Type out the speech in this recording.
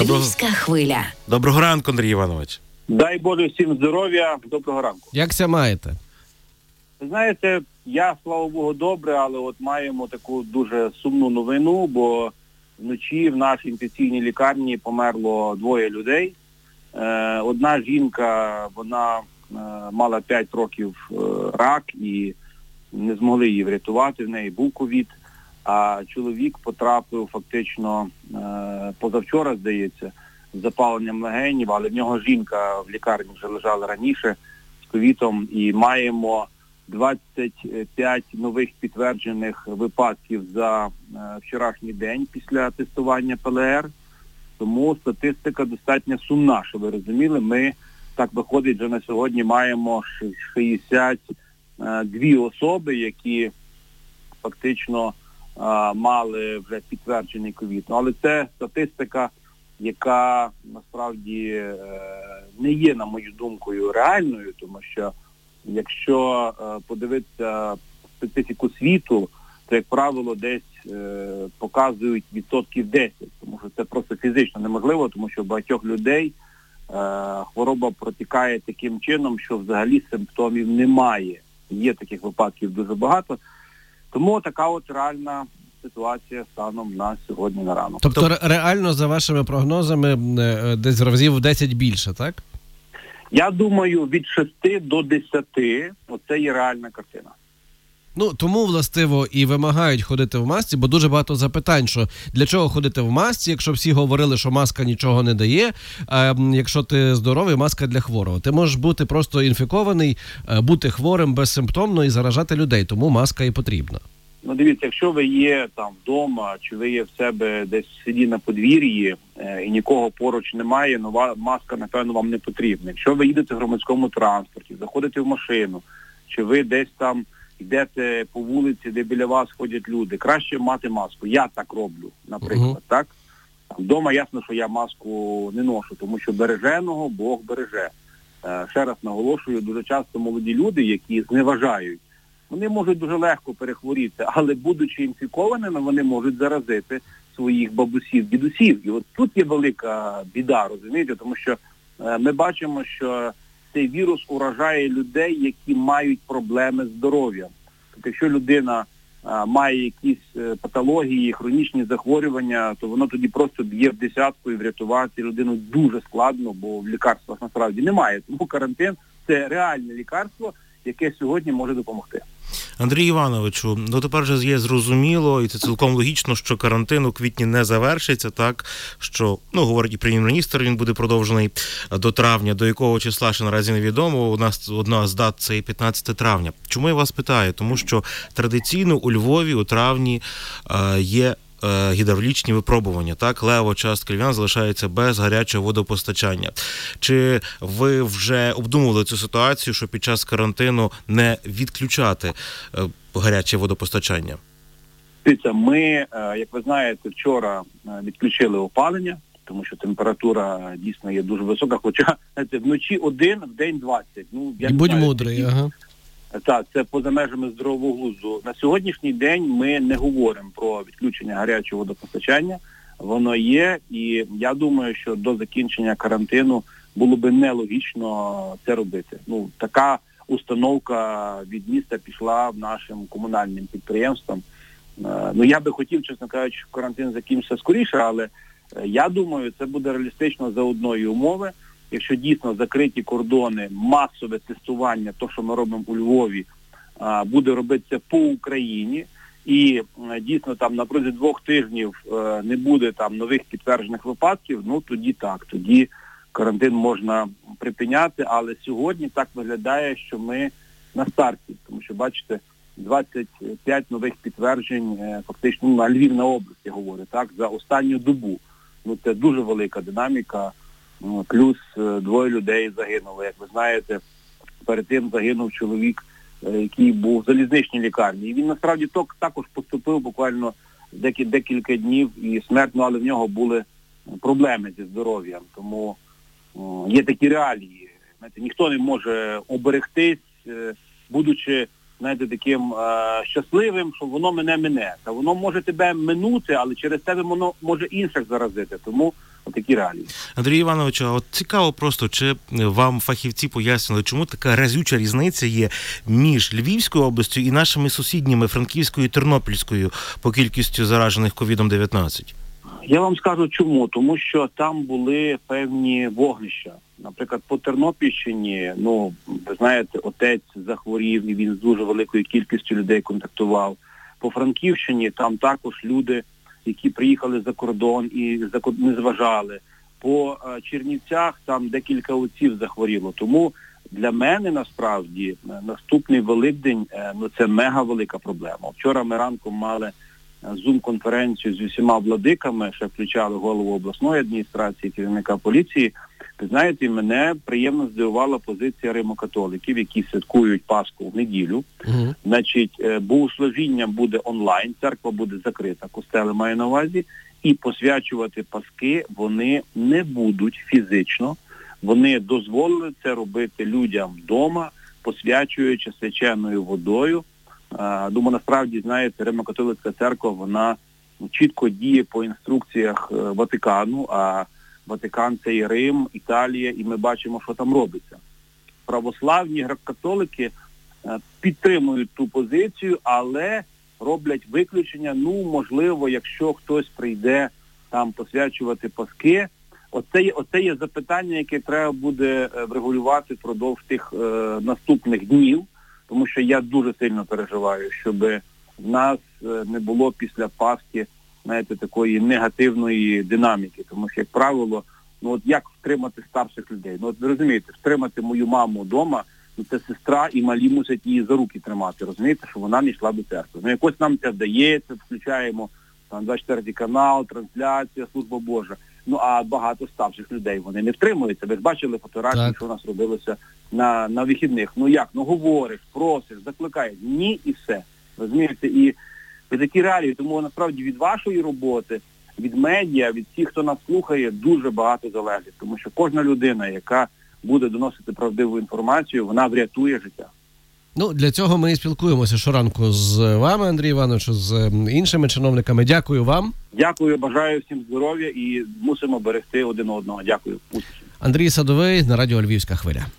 Львівська хвиля. Доброго ранку, Андрій Іванович. Дай Боже всім здоров'я, доброго ранку. Як ся маєте? Ви знаєте, я, слава Богу, добре, але от маємо таку дуже сумну новину, бо вночі в нашій інфекційній лікарні померло двоє людей. Е, одна жінка, вона е, мала 5 років е, рак і не змогли її врятувати, в неї був ковід, а чоловік потрапив фактично е, позавчора, здається, з запаленням легенів, але в нього жінка в лікарні вже лежала раніше з ковітом і маємо 25 нових підтверджених випадків за е, вчорашній день після тестування ПЛР. Тому статистика достатньо сумна, щоб ви розуміли. Ми так виходить, вже на сьогодні маємо ш- 62 особи, які фактично е, мали вже підтверджений ковід. Ну, але це статистика, яка насправді е, не є, на мою думкою, реальною, тому що якщо е, подивитися специфіку світу, то, як правило, десь е, показують відсотків 10, тому що це просто фізично неможливо, тому що багатьох людей хвороба протікає таким чином, що взагалі симптомів немає. Є таких випадків дуже багато. Тому така от реальна ситуація станом на сьогодні на ранок. Тобто ре- реально, за вашими прогнозами, е, е, десь разів в 10 більше, так? Я думаю, від 6 до 10 оце є реальна картина. Ну тому властиво і вимагають ходити в масці, бо дуже багато запитань, що для чого ходити в масці, якщо всі говорили, що маска нічого не дає. А якщо ти здоровий, маска для хворого. Ти можеш бути просто інфікований, е, бути хворим безсимптомно і заражати людей, тому маска і потрібна. Ну дивіться, якщо ви є там вдома, чи ви є в себе десь селі на подвір'ї е, і нікого поруч немає, нова маска, напевно, вам не потрібна. Якщо ви їдете в громадському транспорті, заходите в машину, чи ви десь там йдете по вулиці, де біля вас ходять люди, краще мати маску. Я так роблю, наприклад, Мгм. так? Вдома ясно, що я маску не ношу, тому що береженого Бог береже. Е, Ще раз наголошую, дуже часто молоді люди, які зневажають вони можуть дуже легко перехворіти, але будучи інфікованими, вони можуть заразити своїх бабусів, дідусів. І от тут є велика біда, розумієте, тому що е, ми бачимо, що цей вірус уражає людей, які мають проблеми з здоров'ям. Тобто, якщо людина е, має якісь е, патології, хронічні захворювання, то воно тоді просто б'є в десятку і врятувати людину дуже складно, бо в лікарствах насправді немає. Тому карантин це реальне лікарство, яке сьогодні може допомогти. Андрій Івановичу, ну тепер же є зрозуміло, і це цілком логічно, що карантин у квітні не завершиться, так що ну говорить і прем'єр-міністр, він буде продовжений до травня, до якого числа ще наразі невідомо. У нас одна з дат це і 15 травня. Чому я вас питаю? Тому що традиційно у Львові у травні е, є. Е, Гідравлічні випробування, так лева частка львів'ян залишається без гарячого водопостачання. Чи ви вже обдумували цю ситуацію, що під час карантину не відключати е, гаряче водопостачання? Дивіться, ми, е, як ви знаєте, вчора відключили опалення, тому що температура дійсно є дуже висока, хоча знаєте, вночі один, в день 20. Ну, я І будь мудрий, ага. Так, це поза межами здорового глузду. На сьогоднішній день ми не говоримо про відключення гарячого водопостачання. Воно є, і я думаю, що до закінчення карантину було би нелогічно це робити. Ну, така установка від міста пішла нашим комунальним підприємствам. Е, Ну я би хотів, чесно кажучи, карантин закінчився скоріше, але е, я думаю, це буде реалістично за одної умови. Якщо дійсно закриті кордони, масове тестування, то що ми робимо у Львові, буде робитися по Україні, і е, дійсно там на протязі двох тижнів е, не буде там нових підтверджених випадків, ну тоді так, тоді карантин можна припиняти, але сьогодні так виглядає, що ми на старті, тому що бачите, 25 нових підтверджень е, фактично ну, на Львів на область, я говорю, так, за останню добу. Ну це дуже велика динаміка. Ну, Плюс е, двоє людей загинуло. Як ви знаєте, перед тим загинув чоловік, е, який був в залізничній лікарні. І він насправді також поступив буквально декі- декілька днів і смертно, але в нього були проблеми зі здоров'ям. Тому є такі реалії. Знаєте, ніхто не може оберегтись, е, будучи знаєте, таким е, щасливим, що воно мене мине. Та воно може тебе минути, але через тебе воно може інших заразити. Тому Отакі реалії. Андрій Іванович, а от цікаво просто, чи вам фахівці пояснили, чому така разюча різниця є між Львівською областю і нашими сусідніми Франківською і Тернопільською по кількістю заражених ковідом 19 Я вам скажу чому, тому що там були певні вогнища. Наприклад, по Тернопільщині, ну ви знаєте, отець захворів і він з дуже великою кількістю людей контактував. По Франківщині там також люди, які приїхали за кордон і не зважали. По е, Чернівцях там декілька отців захворіло. Тому для мене насправді е, наступний Великдень е, ну це мега велика проблема. Вчора ми ранком мали зум-конференцію з усіма владиками, ще включали голову обласної адміністрації, керівника поліції. Ви знаєте, мене приємно здивувала позиція римокатоликів, які святкують Пасху в неділю. Угу. Значить, е, богослужіння буде онлайн, церква буде закрита, костели має на увазі, і посвячувати Паски вони не будуть фізично. Вони дозволили це робити людям вдома, посвячуючи свяченою водою. Думаю, насправді, знаєте, Римокатолицька церква, вона ну, чітко діє по інструкціях е, Ватикану, а Ватикан це і Рим, Італія, і ми бачимо, що там робиться. Православні греко-католики е, підтримують ту позицію, але роблять виключення. Ну, можливо, якщо хтось прийде там посвячувати паски. Оце є, оце є запитання, яке треба буде е, врегулювати впродовж тих е, наступних днів, тому що я дуже сильно переживаю, щоб в нас е, не було після Пасхи, знаєте, такої негативної динаміки. Тому що, як правило, ну от як втримати старших людей? Ну от ви розумієте, втримати мою маму вдома, ну це сестра і малі мусять її за руки тримати, розумієте, що вона не йшла до церкви. Ну якось нам це вдається, включаємо там 24 канал, трансляція, служба Божа. Ну а багато старших людей вони не втримуються. Ви ж бачили фотографії, Так. що у нас робилося на, на вихідних. Ну як? Ну говориш, просиш, закликаєш. Ні і все. Розумієте, і ви такі реалії. Тому насправді від вашої роботи, від медіа, від всіх, хто нас слухає, дуже багато залежить. Тому що кожна людина, яка буде доносити правдиву інформацію, вона врятує життя. Ну для цього ми і спілкуємося щоранку з вами, Андрій Іванович, з іншими чиновниками. Дякую вам. Дякую, бажаю всім здоров'я і мусимо берегти один одного. Дякую. Успіхів. Андрій Садовий на радіо Львівська хвиля.